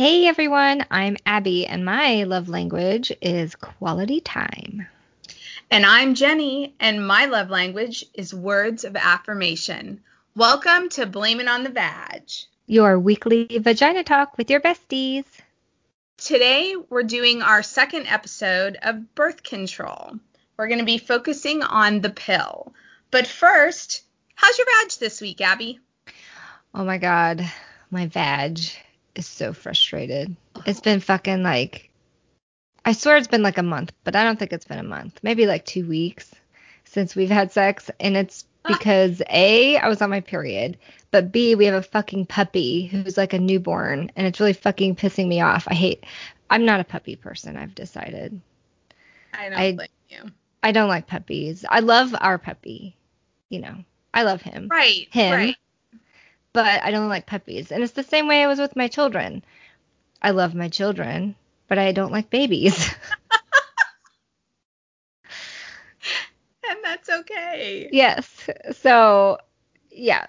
Hey everyone, I'm Abby, and my love language is quality time. And I'm Jenny, and my love language is words of affirmation. Welcome to Blaming on the Vag. Your weekly vagina talk with your besties. Today, we're doing our second episode of birth control. We're going to be focusing on the pill. But first, how's your vag this week, Abby? Oh my god, my vag is so frustrated. It's oh. been fucking like I swear it's been like a month, but I don't think it's been a month. Maybe like 2 weeks since we've had sex and it's ah. because A, I was on my period, but B, we have a fucking puppy who's like a newborn and it's really fucking pissing me off. I hate I'm not a puppy person, I've decided. I don't I, blame you. I don't like puppies. I love our puppy. You know, I love him. Right. Him. Right but I don't like puppies. And it's the same way I was with my children. I love my children, but I don't like babies. and that's okay. Yes. So, yeah,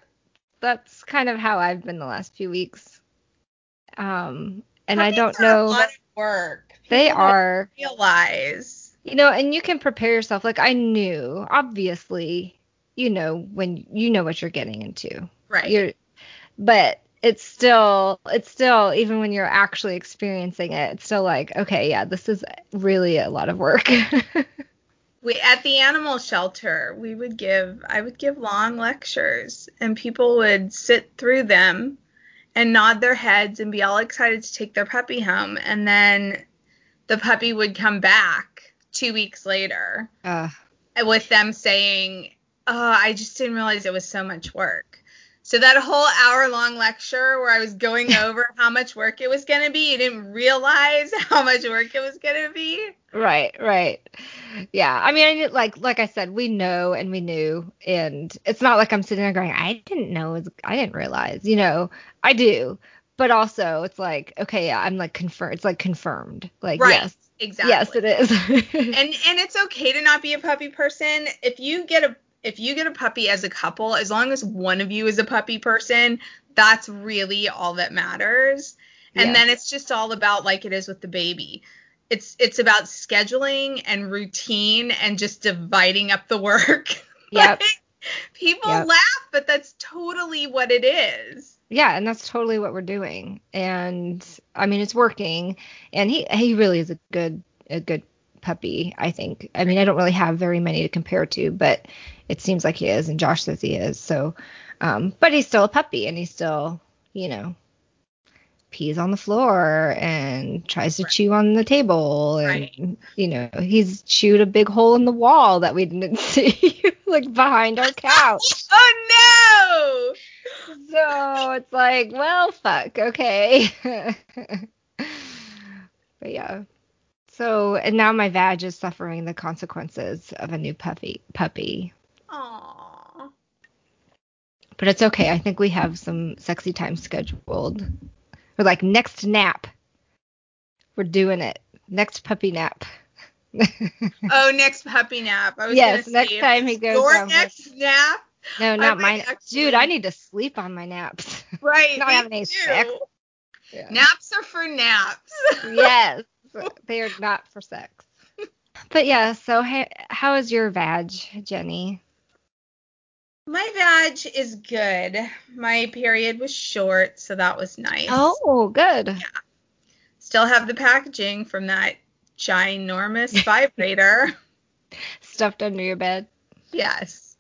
that's kind of how I've been the last few weeks. Um, and Puppies I don't know. A lot of work. People they are. Realize. You know, and you can prepare yourself. Like I knew, obviously, you know when you know what you're getting into. Right. You're but it's still it's still even when you're actually experiencing it it's still like okay yeah this is really a lot of work we at the animal shelter we would give i would give long lectures and people would sit through them and nod their heads and be all excited to take their puppy home and then the puppy would come back two weeks later uh. with them saying oh i just didn't realize it was so much work so that whole hour long lecture where I was going over how much work it was going to be, you didn't realize how much work it was going to be. Right, right. Yeah. I mean, I like like I said, we know and we knew and it's not like I'm sitting there going, I didn't know, I didn't realize, you know. I do. But also, it's like, okay, yeah, I'm like confirmed. It's like confirmed. Like, right. yes. Exactly. Yes, it is. and and it's okay to not be a puppy person. If you get a if you get a puppy as a couple, as long as one of you is a puppy person, that's really all that matters. And yeah. then it's just all about like it is with the baby. It's it's about scheduling and routine and just dividing up the work. Yep. like, people yep. laugh, but that's totally what it is. Yeah, and that's totally what we're doing. And I mean, it's working. And he he really is a good a good puppy, I think. I mean, I don't really have very many to compare to, but it seems like he is, and Josh says he is. So, um, but he's still a puppy, and he's still, you know, pees on the floor and tries to right. chew on the table, and right. you know, he's chewed a big hole in the wall that we didn't see, like behind our couch. oh no! So it's like, well, fuck, okay. but yeah. So and now my vag is suffering the consequences of a new puppy puppy. Aww. But it's okay. I think we have some sexy time scheduled. We're like next nap. We're doing it. Next puppy nap. oh, next puppy nap. I was yes, next time he goes. Your next with... nap. No, not mine. Actually... Dude, I need to sleep on my naps. Right. not having any sex. Yeah. Naps are for naps. yes they are not for sex. But yeah, so how is your vag, Jenny? My vag is good. My period was short, so that was nice. Oh, good. Yeah. Still have the packaging from that ginormous vibrator. Stuffed under your bed. Yes.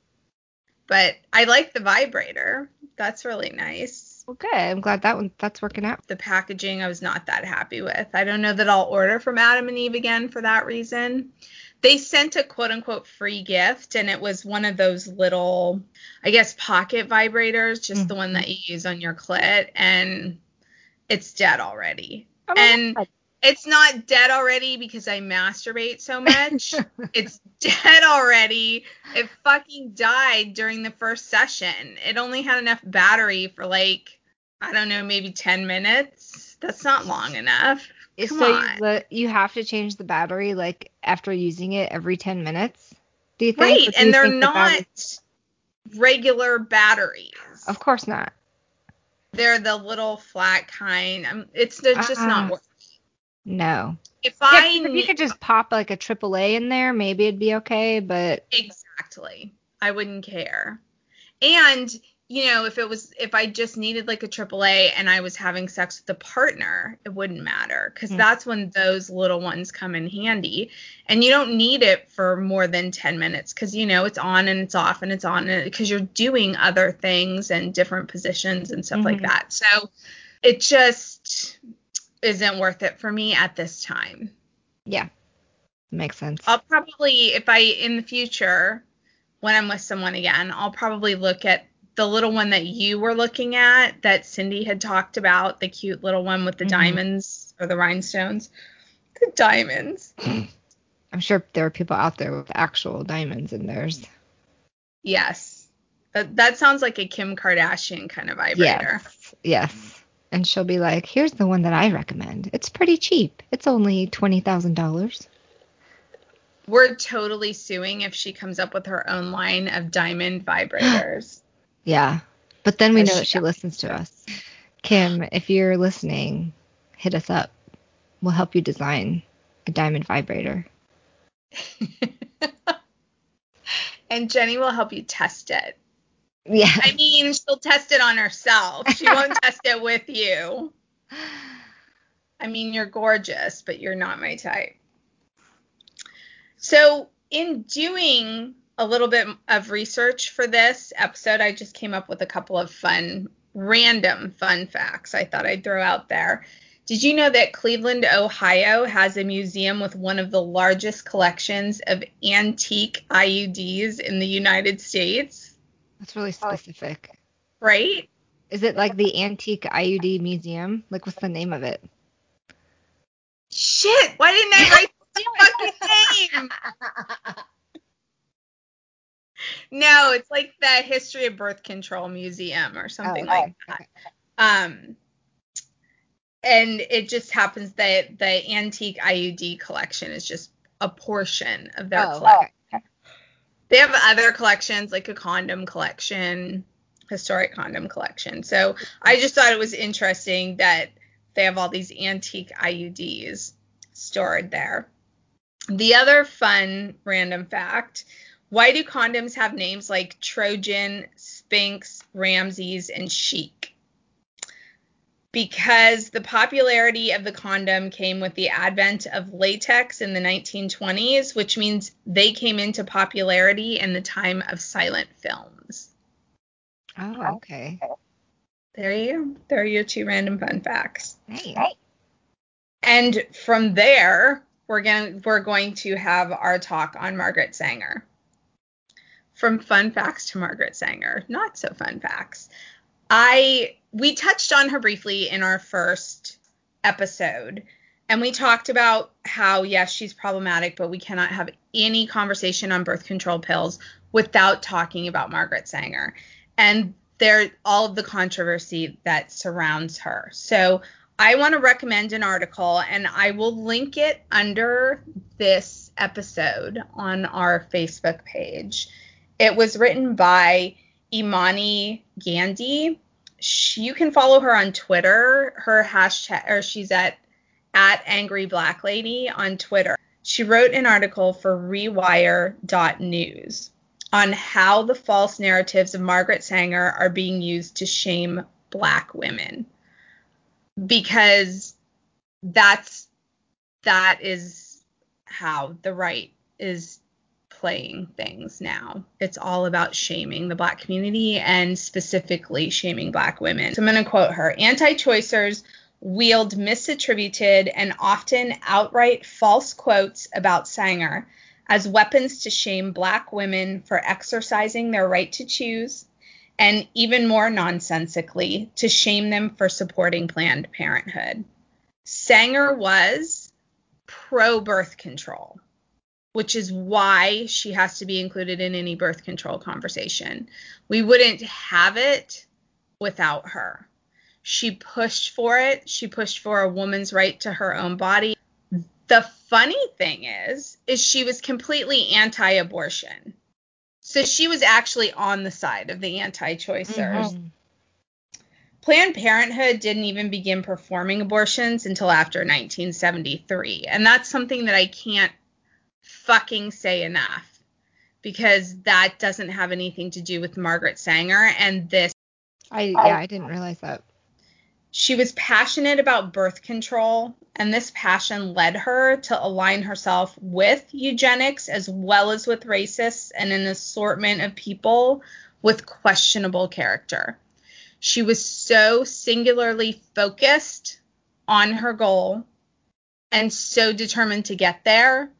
But I like the vibrator. That's really nice. Well, good. I'm glad that one that's working out. The packaging I was not that happy with. I don't know that I'll order from Adam and Eve again for that reason. They sent a quote unquote free gift and it was one of those little I guess pocket vibrators, just mm-hmm. the one that you use on your clit and it's dead already. Oh and God it's not dead already because I masturbate so much. it's dead already. It fucking died during the first session. It only had enough battery for like I don't know, maybe 10 minutes. That's not long enough. Come so on. You, you have to change the battery like after using it every 10 minutes. Do you think? Right, and they're not the regular batteries. Of course not. They're the little flat kind. Um, it's just Ah. not worth. No. If Yeah, I if you could just pop like a AAA in there, maybe it'd be okay. But Exactly. I wouldn't care. And you know, if it was if I just needed like a AAA and I was having sex with a partner, it wouldn't matter because Hmm. that's when those little ones come in handy. And you don't need it for more than 10 minutes because you know it's on and it's off and it's on because you're doing other things and different positions and stuff like Mhm. that. So it just isn't worth it for me at this time. yeah, makes sense. I'll probably, if I in the future, when I'm with someone again, I'll probably look at the little one that you were looking at that Cindy had talked about, the cute little one with the Mhm. diamonds or the rhinestones. The diamonds. I'm sure there are people out there with actual diamonds in theirs. Yes. That, that sounds like a Kim Kardashian kind of vibrator. Yes. Yes. And she'll be like, here's the one that I recommend. It's pretty cheap. It's only $20,000. We're totally suing if she comes up with her own line of diamond vibrators. Yeah. But then we know she that she listens to us. Kim, if you're listening, hit us up. We'll help you design a diamond vibrator. and Jenny will help you test it. Yeah. I mean, she'll test it on herself. She won't test it with you. I mean, you're gorgeous, but you're not my type. So, in doing a little bit of research for this episode, I just came up with a couple of fun, random fun facts I thought I'd throw out there. Did you know that Cleveland, Ohio has a museum with one of the largest collections of antique IUDs in the United States? That's really specific. Right? Is it like the Antique IUD Museum? Like, what's the name of it? Shit, why didn't I write the fucking name? No, it's like the History of Birth Control Museum or something Oh, like that. Um, and it just happens that the antique IUD collection is just a portion of their Oh, collection. They have other collections like a condom collection, historic condom collection. So I just thought it was interesting that they have all these antique IUDs stored there. The other fun random fact why do condoms have names like Trojan, Sphinx, Ramses, and Sheik? Because the popularity of the condom came with the advent of latex in the 1920s, which means they came into popularity in the time of silent films. Oh, okay. There you go. There are your two random fun facts. Nice. And from there, we're going we're going to have our talk on Margaret Sanger. From fun facts to Margaret Sanger, not so fun facts. I we touched on her briefly in our first episode and we talked about how yes, she's problematic, but we cannot have any conversation on birth control pills without talking about Margaret Sanger and there all of the controversy that surrounds her. So I want to recommend an article and I will link it under this episode on our Facebook page. It was written by Imani Gandy. She, you can follow her on Twitter. Her hashtag, or she's at at Angry Black Lady on Twitter. She wrote an article for Rewire.news on how the false narratives of Margaret Sanger are being used to shame black women because that's that is how the right is playing things now. It's all about shaming the black community and specifically shaming black women. So I'm going to quote her. Anti-choicers wield misattributed and often outright false quotes about Sanger as weapons to shame black women for exercising their right to choose and even more nonsensically to shame them for supporting Planned Parenthood. Sanger was pro birth control, which is why she has to be included in any birth control conversation. We wouldn't have it without her. She pushed for it. She pushed for a woman's right to her own body. The funny thing is, is she was completely anti-abortion. So she was actually on the side of the anti-choicers. Mhm. Planned Parenthood didn't even begin performing abortions until after 1973. And that's something that I can't fucking say enough because that doesn't have anything to do with Margaret Sanger and this. I yeah, I didn't realize that. She was passionate about birth control, and this passion led her to align herself with eugenics as well as with racists and an assortment of people with questionable character. She was so singularly focused on her goal and so determined to get there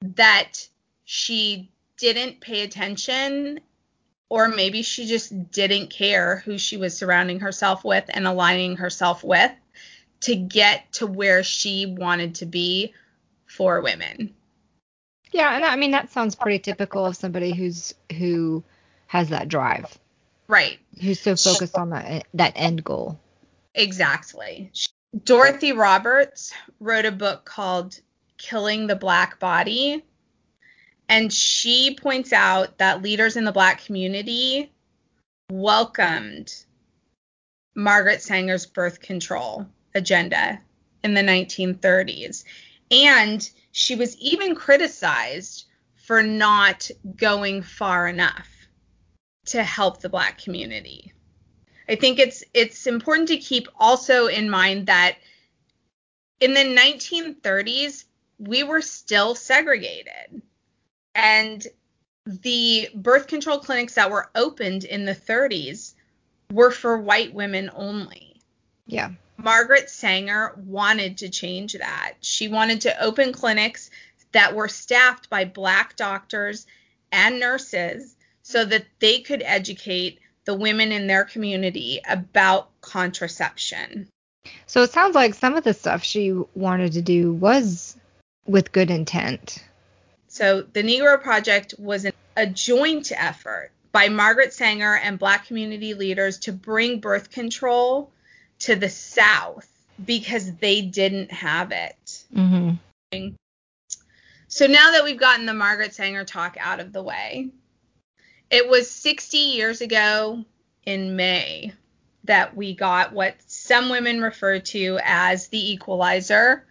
that she didn't pay attention or maybe she just didn't care who she was surrounding herself with and aligning herself with to get to where she wanted to be for women. Yeah, and I mean that sounds pretty typical of somebody who's who has that drive. Right. Who's so focused on that that end goal. Exactly. Dorothy Roberts wrote a book called Killing the Black Body and she points out that leaders in the black community welcomed Margaret Sanger's birth control agenda in the 1930s. And she was even criticized for not going far enough to help the black community. I think it's it's important to keep also in mind that in the 1930s we were still segregated and the birth control clinics that were opened in the 30s were for white women only. Yeah. Margaret Sanger wanted to change that. She wanted to open clinics that were staffed by black doctors and nurses so that they could educate the women in their community about contraception. So it sounds like some of the stuff she wanted to do was with good intent. So the Negro Project was an, a joint effort by Margaret Sanger and Black community leaders to bring birth control to the South because they didn't have it. Mm-hmm. So now that we've gotten the Margaret Sanger talk out of the way, it was 60 years ago in May that we got what some women refer to as the equalizer,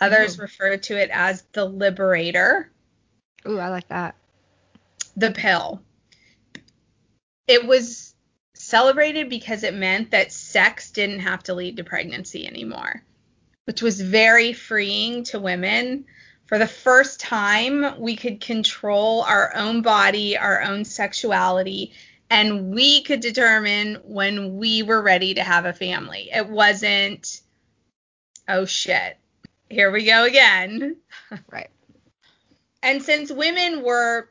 others mm-hmm. refer to it as the liberator. Ooh, I like that. The pill. It was celebrated because it meant that sex didn't have to lead to pregnancy anymore, which was very freeing to women. For the first time, we could control our own body, our own sexuality, and we could determine when we were ready to have a family. It wasn't, oh shit, here we go again. Right. And since women were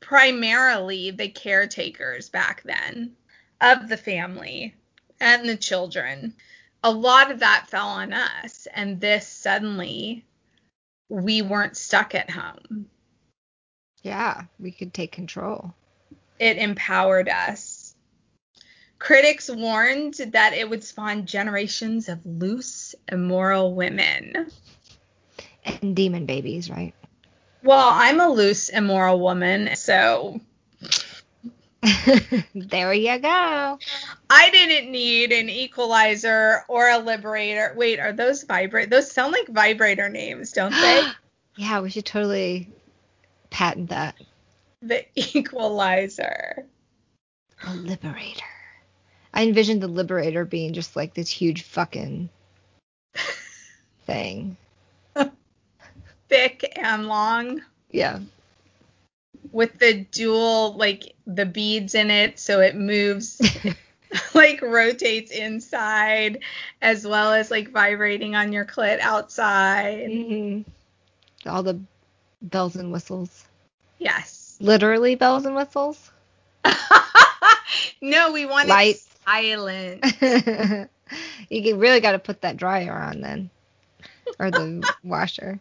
primarily the caretakers back then of the family and the children, a lot of that fell on us. And this suddenly, we weren't stuck at home. Yeah, we could take control. It empowered us. Critics warned that it would spawn generations of loose, immoral women. And demon babies, right? Well, I'm a loose, immoral woman, so. there you go. I didn't need an equalizer or a liberator. Wait, are those vibrate? Those sound like vibrator names, don't they? yeah, we should totally patent that. The equalizer. A liberator. I envisioned the liberator being just like this huge fucking thing thick and long. Yeah. With the dual like the beads in it so it moves like rotates inside as well as like vibrating on your clit outside. Mm-hmm. All the bells and whistles. Yes. Literally bells and whistles? no, we want Lights. Silent. you really got to put that dryer on then, or the washer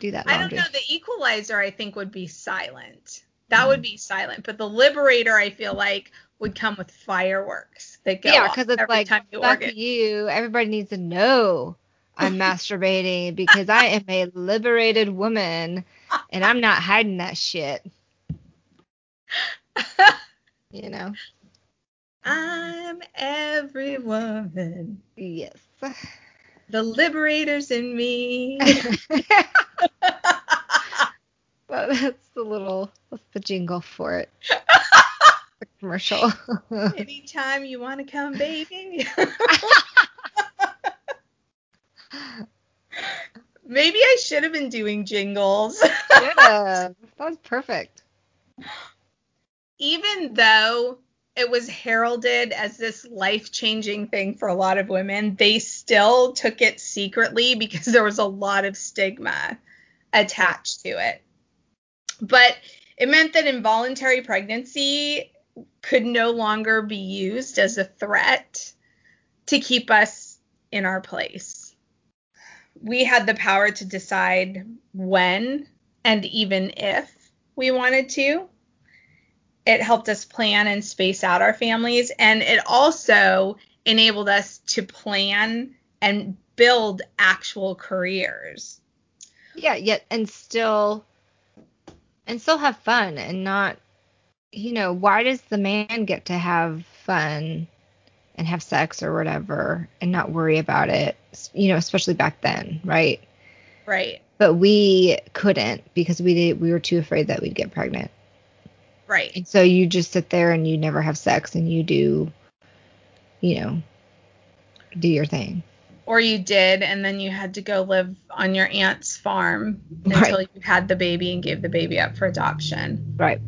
do that laundry. I don't know. The equalizer, I think, would be silent. That mm. would be silent. But the liberator, I feel like, would come with fireworks that go yeah, because it's like you fuck you. Everybody needs to know I'm masturbating because I am a liberated woman and I'm not hiding that shit. you know. I'm every woman. Yes. The liberators in me. Well, that's the little that's the jingle for it. the commercial. Anytime you want to come, baby. Maybe I should have been doing jingles. yeah, that was perfect. Even though it was heralded as this life changing thing for a lot of women, they still took it secretly because there was a lot of stigma attached to it. But it meant that involuntary pregnancy could no longer be used as a threat to keep us in our place. We had the power to decide when and even if we wanted to. It helped us plan and space out our families, and it also enabled us to plan and build actual careers. Yeah, yet and still and still have fun and not you know, why does the man get to have fun and have sex or whatever and not worry about it? You know, especially back then, right? Right. But we couldn't because we did, we were too afraid that we'd get pregnant. Right. And so you just sit there and you never have sex and you do, you know, do your thing. Or you did, and then you had to go live on your aunt's farm until you had the baby and gave the baby up for adoption. Right.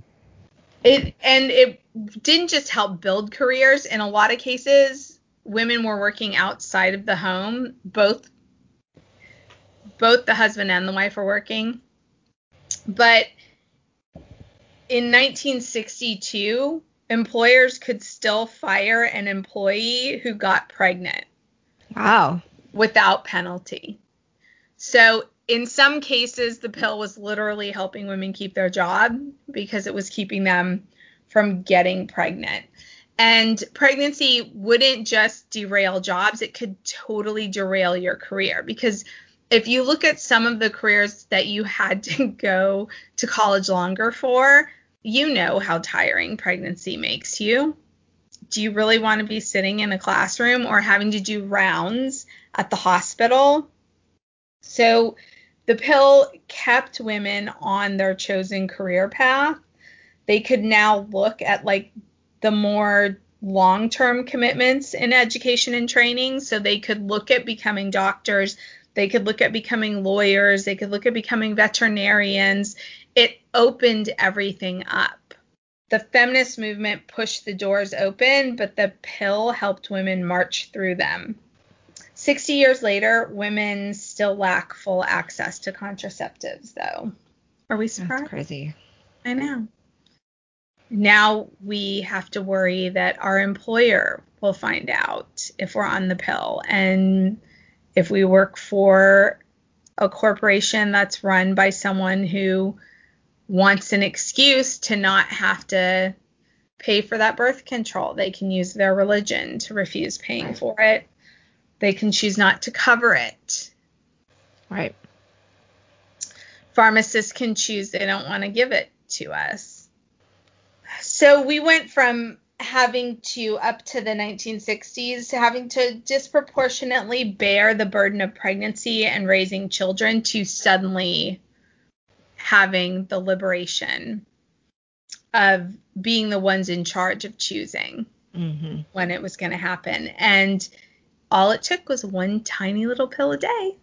It and it didn't just help build careers. In a lot of cases, women were working outside of the home. Both both the husband and the wife were working. But in 1962, employers could still fire an employee who got pregnant Wow. without penalty. So in some cases, the pill was literally helping women keep their job because it was keeping them from getting pregnant. And pregnancy wouldn't just derail jobs, it could totally derail your career. Because if you look at some of the careers that you had to go to college longer for, you know how tiring pregnancy makes you. Do you really want to be sitting in a classroom or having to do rounds at the hospital? So the pill kept women on their chosen career path. They could now look at like the more long term commitments in education and training. So they could look at becoming doctors, they could look at becoming lawyers, they could look at becoming veterinarians. Opened everything up. The feminist movement pushed the doors open, but the pill helped women march through them. 60 years later, women still lack full access to contraceptives, though. Are we surprised? That's crazy. I know. Now we have to worry that our employer will find out if we're on the pill. And if we work for a corporation that's run by someone who wants an excuse to not have to pay for that birth control, they can use their religion to refuse paying for it. They can choose not to cover it. Right. Pharmacists can choose they don't want to give it to us. So we went from having to up to the 1960s to having to disproportionately bear the burden of pregnancy and raising children to suddenly having the liberation of being the ones in charge of choosing Mm-hmm. when it was going to happen. And all it took was one tiny little pill a day.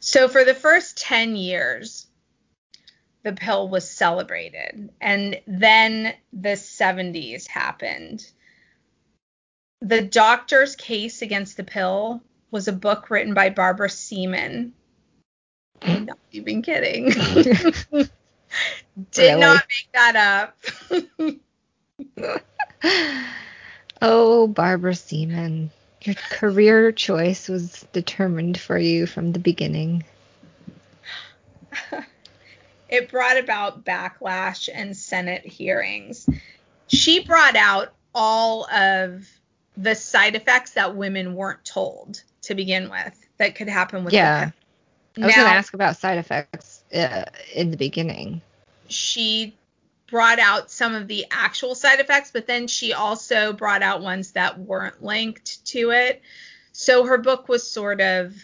So for the first 10 years, the pill was celebrated. And then the 70s happened. The doctor's case against the pill was a book written by Barbara Seaman. I'm not even kidding. Did Really? not make that up. oh, Barbara Seaman. Your career choice was determined for you from the beginning. it brought about backlash and Senate hearings. She brought out all of the side effects that women weren't told to begin with that could happen with Yeah. I was going to ask about side effects uh, in the beginning. she brought out some of the actual side effects, but then she also brought out ones that weren't linked to it. So her book was sort of,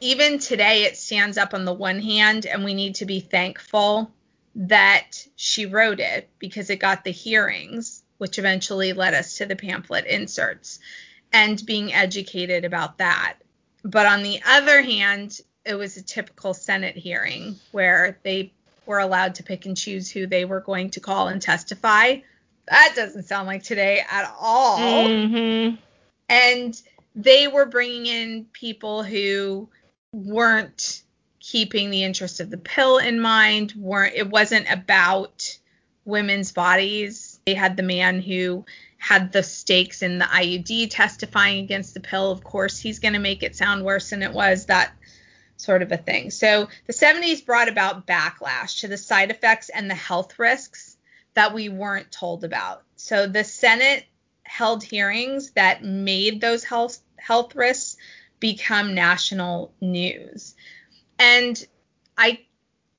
even today, it stands up on the one hand, and we need to be thankful that she wrote it because it got the hearings, which eventually led us to the pamphlet inserts and being educated about that. But on the other hand, it was a typical Senate hearing where they were allowed to pick and choose who they were going to call and testify. That doesn't sound like today at all. Mm-hmm. And they were bringing in people who weren't keeping the interest of the pill in mind. weren't It wasn't about women's bodies. They had the man who had the stakes in the IUD testifying against the pill. Of course, he's going to make it sound worse than it was. That sort of a thing. So the 70s brought about backlash to the side effects and the health risks that we weren't told about. So the Senate held hearings that made those health health risks become national news. And I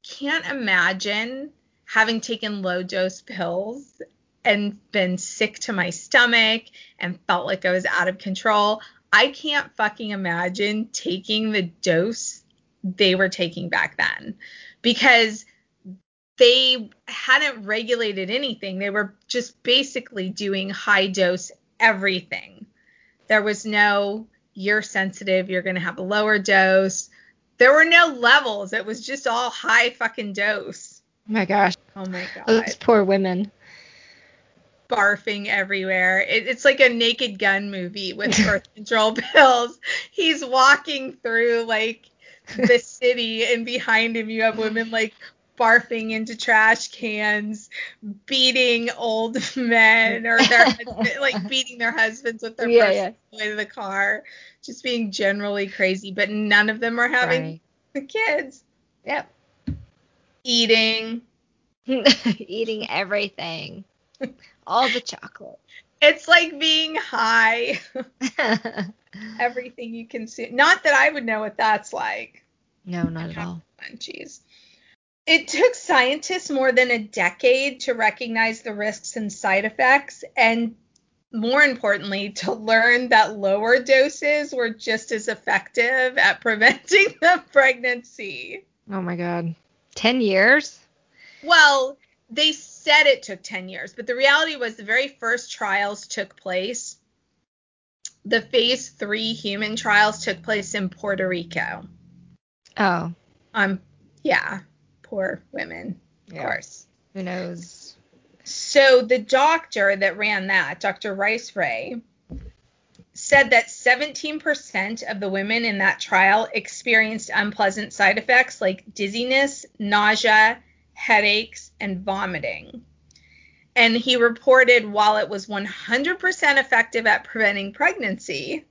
can't imagine having taken low dose pills and been sick to my stomach and felt like I was out of control. I can't fucking imagine taking the dose they were taking back then because they hadn't regulated anything. They were just basically doing high dose everything. There was no, you're sensitive, you're going to have a lower dose. There were no levels. It was just all high fucking dose. Oh my gosh. Oh my oh, god. Those poor women. Barfing everywhere. It, it's like a naked gun movie with birth control pills. He's walking through like the city, and behind him you have women like barfing into trash cans, beating old men or their like beating their husbands with their Yeah, away to the car, just being generally crazy. But none of them are having Right. kids. Yep. Eating. Eating everything. All the chocolate. It's like being high. Everything you consume. Not that I would know what that's like. no, not at all. Munchies. It took scientists more than a decade to recognize the risks and side effects, and more importantly, to learn that lower doses were just as effective at preventing the pregnancy. Oh my god. 10 years? Well, they said it took 10 years, but the reality was the very first trials took place. The phase three human trials took place in Puerto Rico. Oh. Um, yeah, poor women, of Yeah. course. Who knows? So the doctor that ran that, Dr. Rice-Wray, said that 17% of the women in that trial experienced unpleasant side effects like dizziness, nausea, headaches, and vomiting. And he reported while it was 100% effective at preventing pregnancy,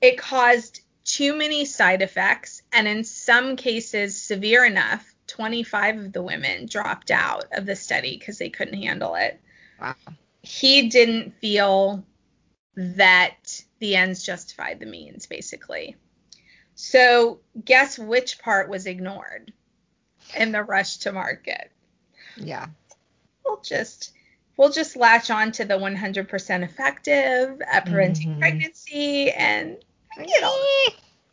it caused too many side effects, and in some cases, severe enough. 25 of the women dropped out of the study because they couldn't handle it. Wow. He didn't feel that the ends justified the means, basically. So, guess which part was ignored in the rush to market? Yeah. We'll just we'll just latch on to the 100% effective at preventing Mhm. pregnancy and you know,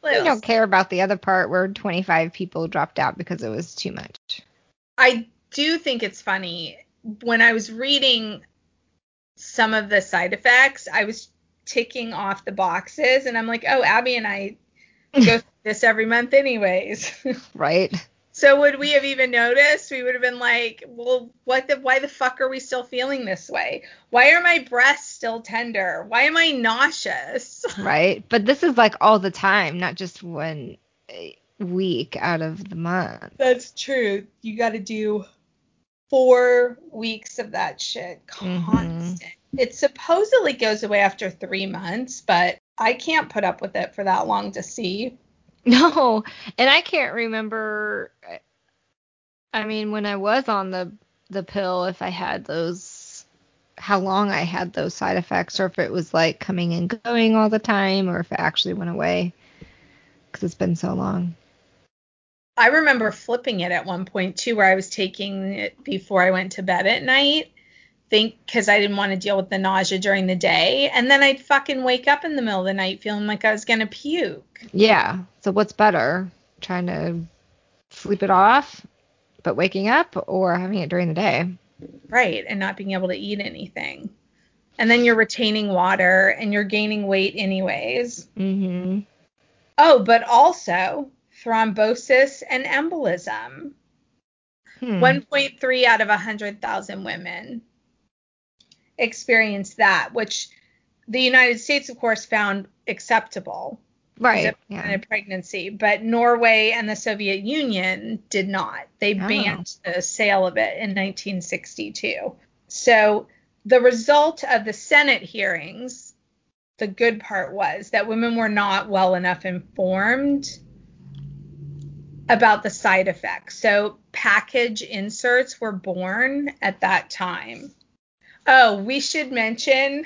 We don't care about the other part where 25 people dropped out because it was too much. I do think it's funny when I was reading some of the side effects, I was ticking off the boxes and I'm like, oh, Abby and I go through this every month anyways. Right? So would we have even noticed? We would have been like, well, what the why the fuck are we still feeling this way? Why are my breasts still tender? Why am I nauseous? Right? But this is like all the time, not just one eh, week out of the month. That's true. You got to do four weeks of that shit Mhm. constant. It supposedly goes away after three months, but I can't put up with it for that long to see. No, and I can't remember. I mean, when I was on the the pill, if I had those, how long I had those side effects, or if it was like coming and going all the time, or if it actually went away, because it's been so long. I remember flipping it at one point too, where I was taking it before I went to bed at night, think because I didn't want to deal with the nausea during the day, and then I'd fucking wake up in the middle of the night feeling like I was gonna puke. Yeah. So what's better? Trying to sleep it off, but waking up, or having it during the day? Right, and not being able to eat anything. And then you're retaining water and you're gaining weight anyways. Mm-hmm. Oh, but also thrombosis and embolism. Hmm. 1.3 out of 100,000 women experienced that, which the United States, of course, found acceptable Right. a Yeah. preventive pregnancy, but Norway and the Soviet Union did not. They Oh. banned the sale of it in 1962. So the result of the Senate hearings, the good part was that women were not well enough informed about the side effects. So package inserts were born at that time. Oh, we should mention,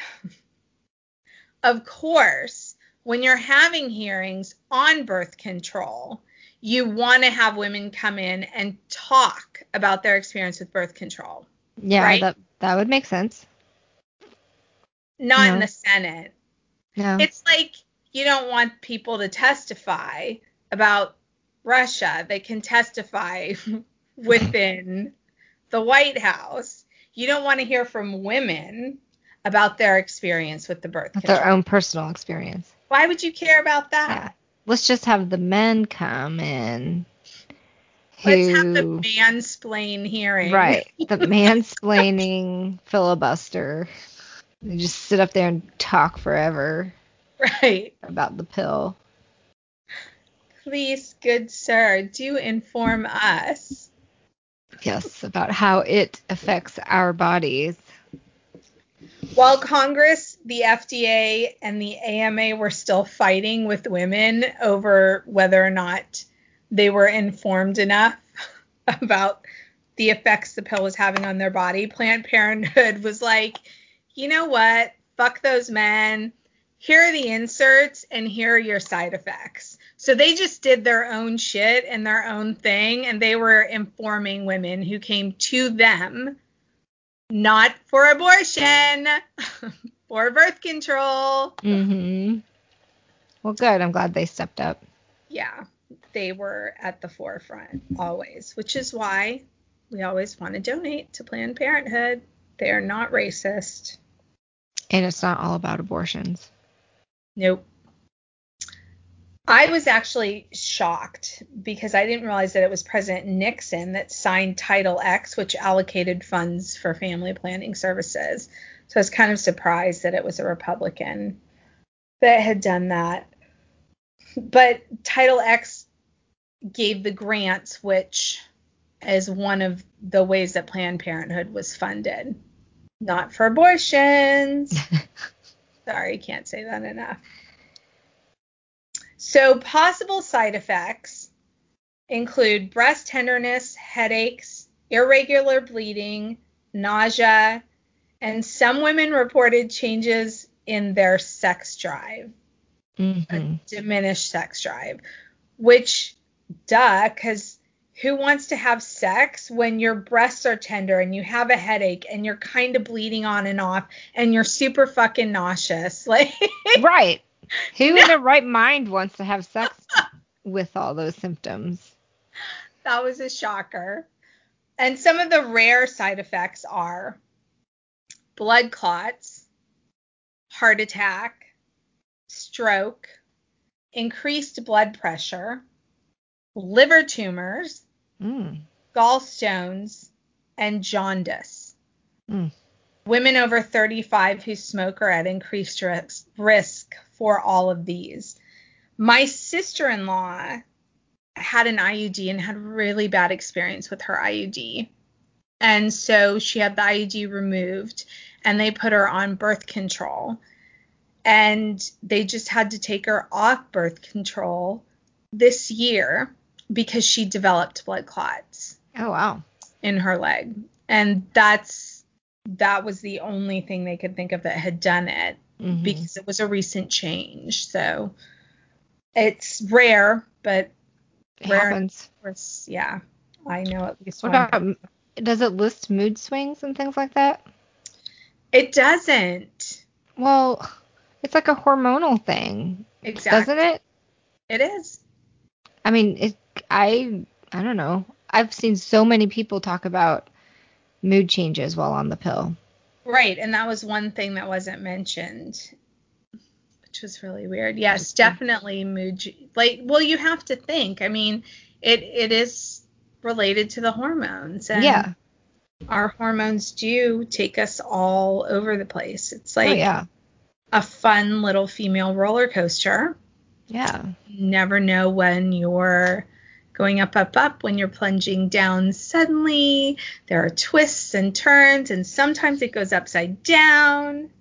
of course, when you're having hearings on birth control, you want to have women come in and talk about their experience with birth control. Yeah. right? That that would make sense. Not in the Senate. No. It's like you don't want people to testify about Russia. They can testify within the White House. You don't want to hear from women about their experience with the birth With control. their own personal experience. Why would you care about that? Yeah. Let's just have the men come in. Let's have the mansplain hearing. Right. The mansplaining filibuster. They just sit up there and talk forever Right. about the pill. Please, good sir, do inform us. Yes, about how it affects our bodies. While Congress, the FDA, and the AMA were still fighting with women over whether or not they were informed enough about the effects the pill was having on their body, Planned Parenthood was like, you know what? Fuck those men. Here are the inserts, and here are your side effects. So they just did their own shit and their own thing, and they were informing women who came to them not for abortion, for birth control. Mm-hmm. Well, good. I'm glad they stepped up. Yeah, they were at the forefront always, which is why we always want to donate to Planned Parenthood. They are not racist. And it's not all about abortions. Nope. I was actually shocked because I didn't realize that it was President Nixon that signed Title X, which allocated funds for family planning services. So I was kind of surprised that it was a Republican that had done that. But Title X gave the grants, which is one of the ways that Planned Parenthood was funded. Not for abortions. Sorry, can't say that enough. So, possible side effects include breast tenderness, headaches, irregular bleeding, nausea, and some women reported changes in their sex drive, Mm-hmm. diminished sex drive, which, duh, because who wants to have sex when your breasts are tender and you have a headache and you're kind of bleeding on and off and you're super fucking nauseous? Like, Right. Who in their right mind wants to have sex with all those symptoms? that was a shocker. And some of the rare side effects are blood clots, heart attack, stroke, increased blood pressure, liver tumors, Mm. gallstones, and jaundice. Mm. Women over 35 who smoke are at increased risk, for all of these. My sister in law had an IUD and had really bad experience with her IUD. And so she had the IUD removed and they put her on birth control. And they just had to take her off birth control this year because she developed blood clots Oh wow. in her leg. And that's that was the only thing they could think of that had done it Mhm. because it was a recent change. So it's rare, but It Where- happens. Course, yeah. I know at least What one. about does it list mood swings and things like that? It doesn't. Well, it's like a hormonal thing, Exactly. doesn't it? It is. I mean, it. I I don't know. I've seen so many people talk about mood changes while on the pill. Right, and that was one thing that wasn't mentioned, which was really weird. Yes, definitely mood. Like, well, you have to think. I mean, it it is related to the hormones, and yeah. our hormones do take us all over the place. It's oh, like oh yeah. a fun little female roller coaster. Yeah. You never know when you're going up, up, up, when you're plunging down suddenly. There are twists and turns, and sometimes it goes upside down.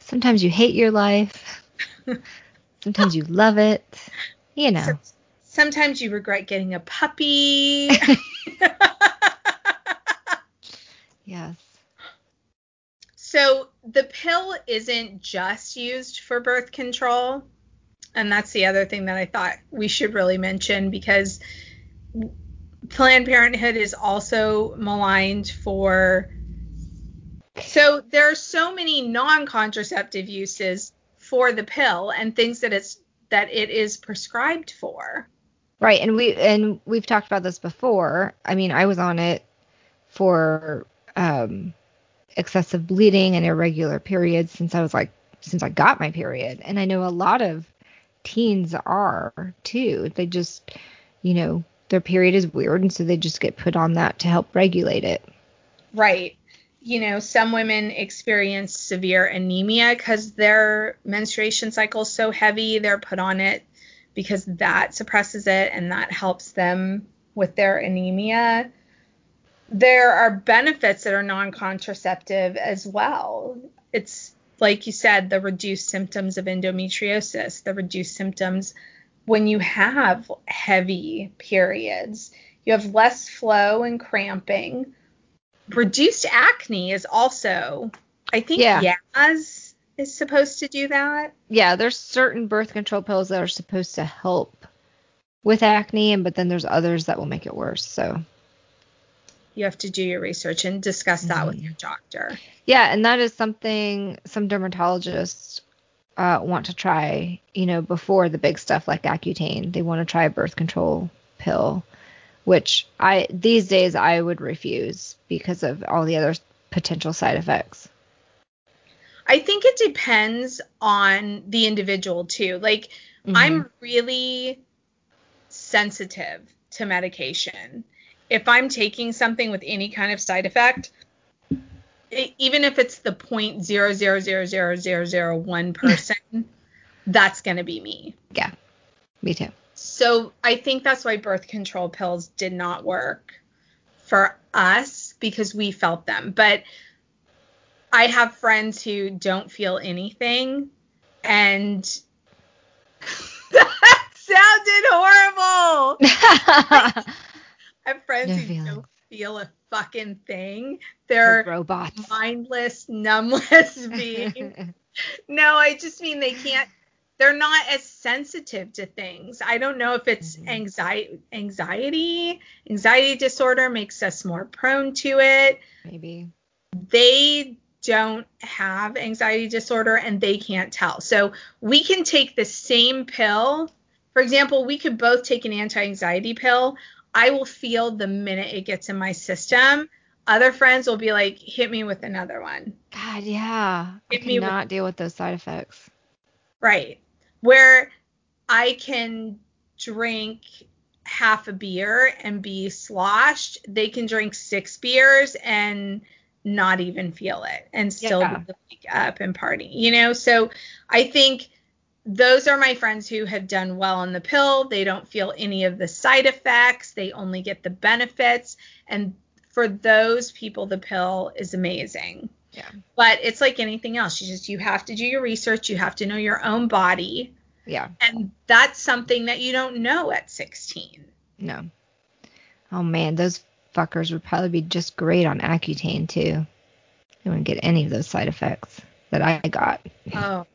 Sometimes you hate your life. Sometimes you love it. You know. So- sometimes you regret getting a puppy. Yes. so the pill isn't just used for birth control. And that's the other thing that I thought we should really mention because Planned Parenthood is also maligned for. So there are so many non-contraceptive uses for the pill and things that it's that it is prescribed for. Right, and we and we've talked about this before. I mean, I was on it for um excessive bleeding and irregular periods since I was like since I got my period. And I know a lot of teens are too. They just, you know, their period is weird and so they just get put on that to help regulate it. Right. You know, some women experience severe anemia because their menstruation cycle is so heavy. They're put on it because that suppresses it and that helps them with their anemia. There are benefits that are non contraceptive as well. It's like you said, the reduced symptoms of endometriosis, the reduced symptoms when you have heavy periods. You have less flow and cramping reduced acne is also I think Yeah. Yaz is supposed to do that. Yeah, there's certain birth control pills that are supposed to help with acne and but then there's others that will make it worse. So, You have to do your research and discuss that with Mhm. your doctor. Yeah, and that is something some dermatologists uh, want to try, you know, before the big stuff like Accutane. They want to try a birth control pill, which I these days I would refuse because of all the other potential side effects. I think it depends on the individual too. Like Mm-hmm. I'm really sensitive to medication. If I'm taking something with any kind of side effect, e- even if it's the point zero zero zero zero zero zero one person, that's gonna be me. yeah, me too. So I think that's why birth control pills did not work for us because we felt them. But I have friends who don't feel anything and that sounded horrible. Have friends No who feelings. don't feel a fucking thing. They're robots. mindless, numbless beings. No, I just mean they can't. They're not as sensitive to things. I don't know if it's Mhm. anxiety, anxiety, anxiety disorder makes us more prone to it. Maybe. They don't have anxiety disorder and they can't tell. So we can take the same pill. For example, we could both take an anti-anxiety pill. I will feel the minute it gets in my system. Other friends will be like, hit me with another one. God, yeah. I Give me with- cannot deal with those side effects. Right. Where I can drink half a beer and be sloshed, they can drink six beers and not even feel it and still Yeah. wake up and party. You know, so I think those are my friends who have done well on the pill. They don't feel any of the side effects. They only get the benefits. And for those people, the pill is amazing. Yeah. But it's like anything else. You just you have to do your research. You have to know your own body. Yeah. And that's something that you don't know at 16. No. Oh man, those fuckers would probably be just great on Accutane too. They wouldn't get any of those side effects that I got. Oh.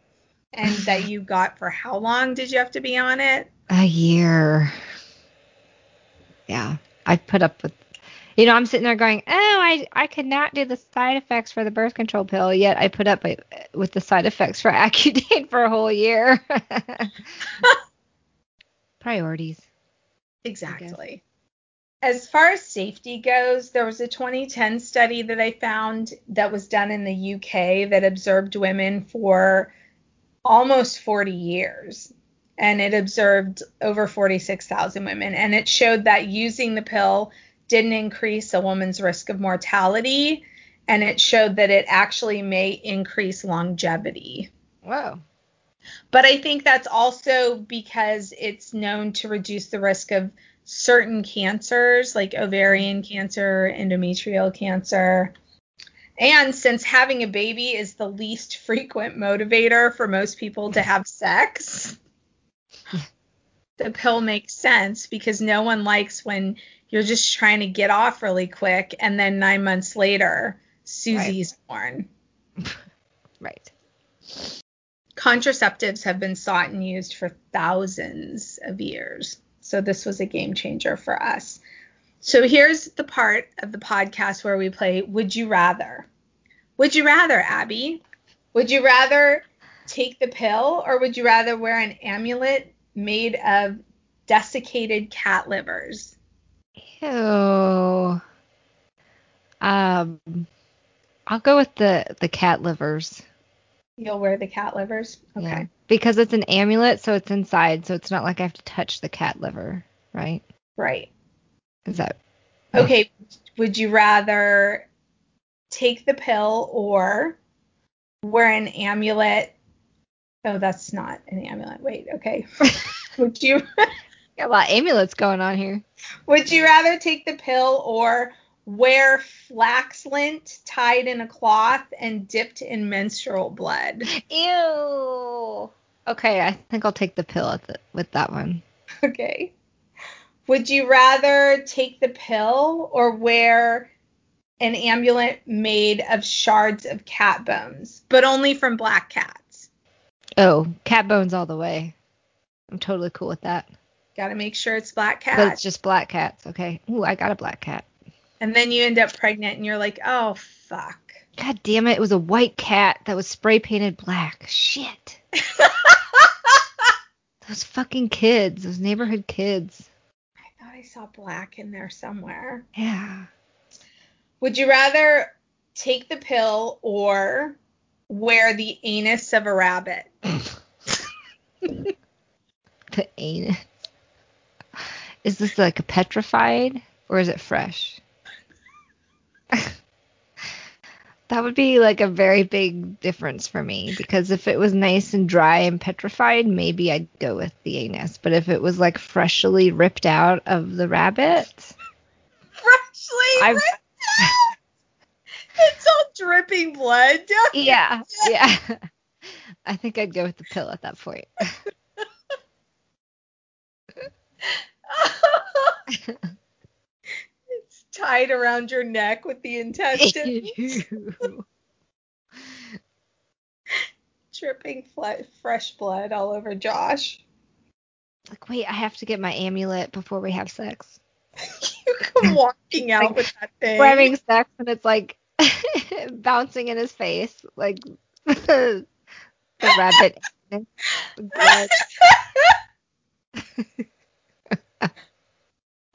And that you got for how long did you have to be on it? A year. yeah, I put up with. You know, I'm sitting there going, oh, I I could not do the side effects for the birth control pill, yet I put up with the side effects for Accutane for a whole year. Priorities. Exactly. As far as safety goes, there was a 2010 study that I found that was done in the UK that observed women for almost 40 years. And it observed over 46,000 women. And it showed that using the pill didn't increase a woman's risk of mortality. And it showed that it actually may increase longevity. Wow. But I think that's also because it's known to reduce the risk of certain cancers like ovarian cancer, endometrial cancer. And since having a baby is the least frequent motivator for most people to have sex, the pill makes sense because no one likes when you're just trying to get off really quick and then nine months later, Susie's right. born. right. Contraceptives have been sought and used for thousands of years. So this was a game changer for us. So here's the part of the podcast where we play Would You Rather? Would you rather, Abby? Would you rather take the pill or would you rather wear an amulet made of desiccated cat livers? Ew. Um, I'll go with the the cat livers. You'll wear the cat livers? Okay. Yeah. Because it's an amulet, so it's inside, so it's not like I have to touch the cat liver, right? Right. Is that oh. Okay, would you rather take the pill or wear an amulet? Oh, that's not an amulet. Wait, okay. would you Got a lot of amulets going on here. Would you rather take the pill or wear flax lint tied in a cloth and dipped in menstrual blood. Ew. Okay, I think I'll take the pill the, with that one. Okay. Would you rather take the pill or wear an amulet made of shards of cat bones, but only from black cats? Oh, cat bones all the way. I'm totally cool with that. Got to make sure it's black cats. But it's just black cats. Okay. Ooh, I got a black cat. And then you end up pregnant and you're like, oh, fuck. God damn it. It was a white cat that was spray painted black. Shit. those fucking kids, those neighborhood kids. I thought I saw black in there somewhere. Yeah. Would you rather take the pill or wear the anus of a rabbit? the anus. Is this like a petrified or is it fresh? That would be like a very big difference for me because if it was nice and dry and petrified, maybe I'd go with the anus. But if it was like freshly ripped out of the rabbit, freshly I've, ripped out, it's all dripping blood. yeah, yeah. I think I'd go with the pill at that point tied around your neck with the intestines. Dripping fresh blood all over Josh. Like, wait, I have to get my amulet before we have sex. you come walking out like, with that thing. We're having sex and it's like bouncing in his face, like the rabbit. oh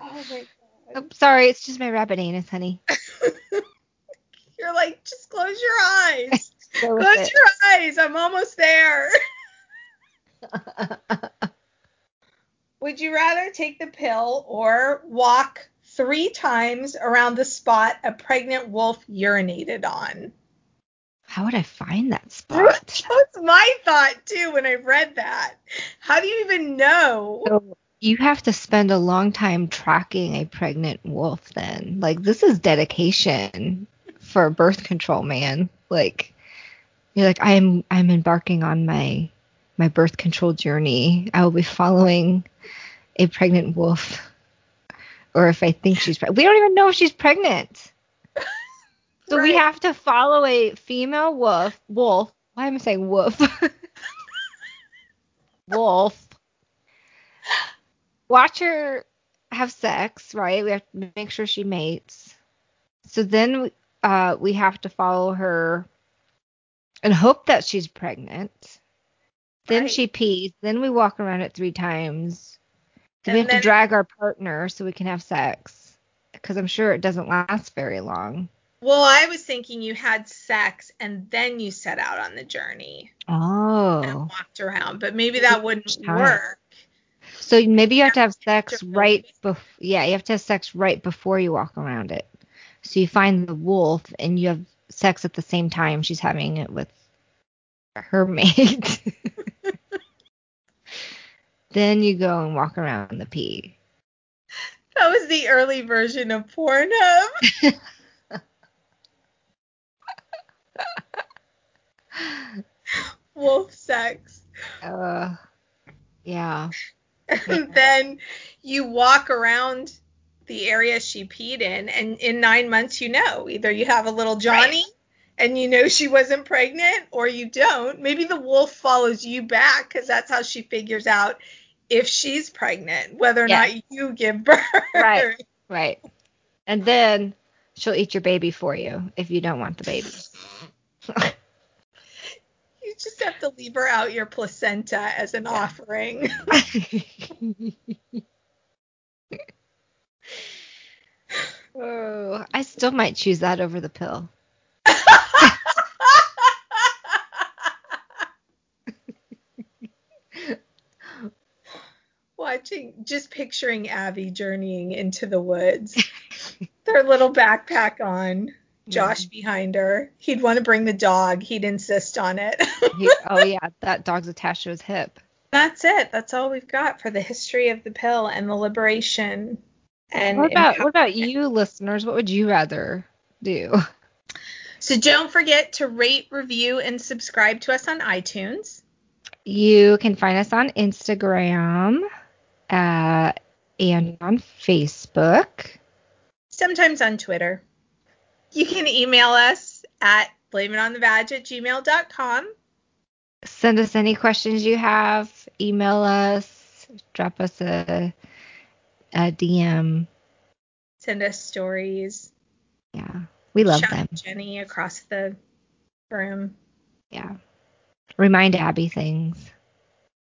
my Oh, sorry, it's just my rabbit anus, honey. You're like, just close your eyes. close it. your eyes. I'm almost there. Would you rather take the pill or walk three times around the spot a pregnant wolf urinated on? How would I find that spot? That's my thought too when I read that. How do you even know? So you have to spend a long time tracking a pregnant wolf then. Like this is dedication for birth control, man. Like you're like I am I'm embarking on my my birth control journey. I will be following a pregnant wolf. Or if I think she's pregnant. We don't even know if she's pregnant. So right. we have to follow a female wolf wolf. Why am I saying wolf? wolf watch her have sex, right? We have to make sure she mates. So then uh, we have to follow her and hope that she's pregnant. Then Right. she pees. Then we walk around it three times. Then And we have then- to drag our partner so we can have sex. Because I'm sure it doesn't last very long. Well, I was thinking you had sex and then you set out on the journey Oh. and walked around, but maybe that wouldn't work. So maybe you have to have sex right before. Yeah, you have to have sex right before you walk around it. So you find the wolf and you have sex at the same time she's having it with her mate. then you go and walk around the pee. That was the early version of Pornhub. Wolf sex. Uh, yeah. And then you walk around the area she peed in, and in nine months, you know either you have a little Johnny and you know she wasn't pregnant, or you don't. Maybe the wolf follows you back because that's how she figures out if she's pregnant, whether or Yeah. not you give birth. Right. Right. And then she'll eat your baby for you if you don't want the baby. Just have to leave her out your placenta as an offering. oh, I still might choose that over the pill. Watching, just picturing Abby journeying into the woods, their little backpack on, Josh behind her. He'd want to bring the dog. He'd insist on it. He- oh yeah, that dog's attached to his hip. That's it. That's all we've got for the history of the pill and the liberation. And What about what about you listeners? What would you rather do? so don't forget to rate, review, and subscribe to us on iTunes. You can find us on Instagram uh, and on Facebook. sometimes on Twitter. You can email us at blameitonthevag at gmail.com. Send us any questions you have. Email us. Drop us a, a DM. Send us stories. Yeah, we love Shout them. Jenny across the room. Yeah. Remind Abby things.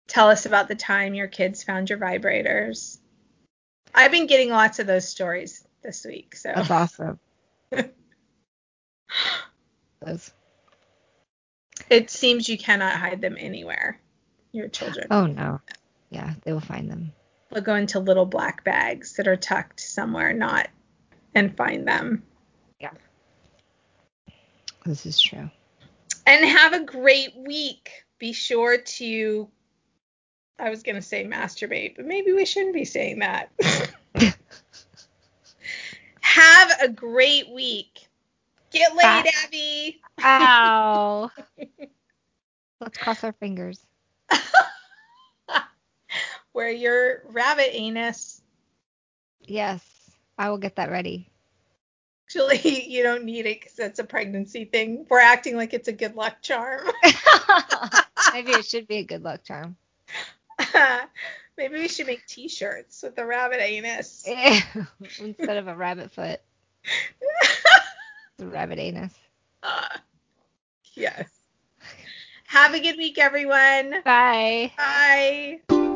Tell us about the time your kids found your vibrators. I've been getting lots of those stories this week. So That's awesome. Those- it seems you cannot hide them anywhere. Your children. Oh no. Yeah, they will find them. They'll go into little black bags that are tucked somewhere, not and find them. Yeah. This is true. and have a great week. Be sure to, I was going to say masturbate, but maybe we shouldn't be saying that. have a great week. Get laid. Abby. Ow. Let's cross our fingers. Wear your rabbit anus. Yes, I will get that ready. Actually, you don't need it because that's a pregnancy thing. We're acting like it's a good luck charm. Maybe it should be a good luck charm. Maybe we should make t-shirts with the rabbit anus. Instead of a rabbit foot, a rabbit anus. yes. Have a good week, everyone. Bye. Bye.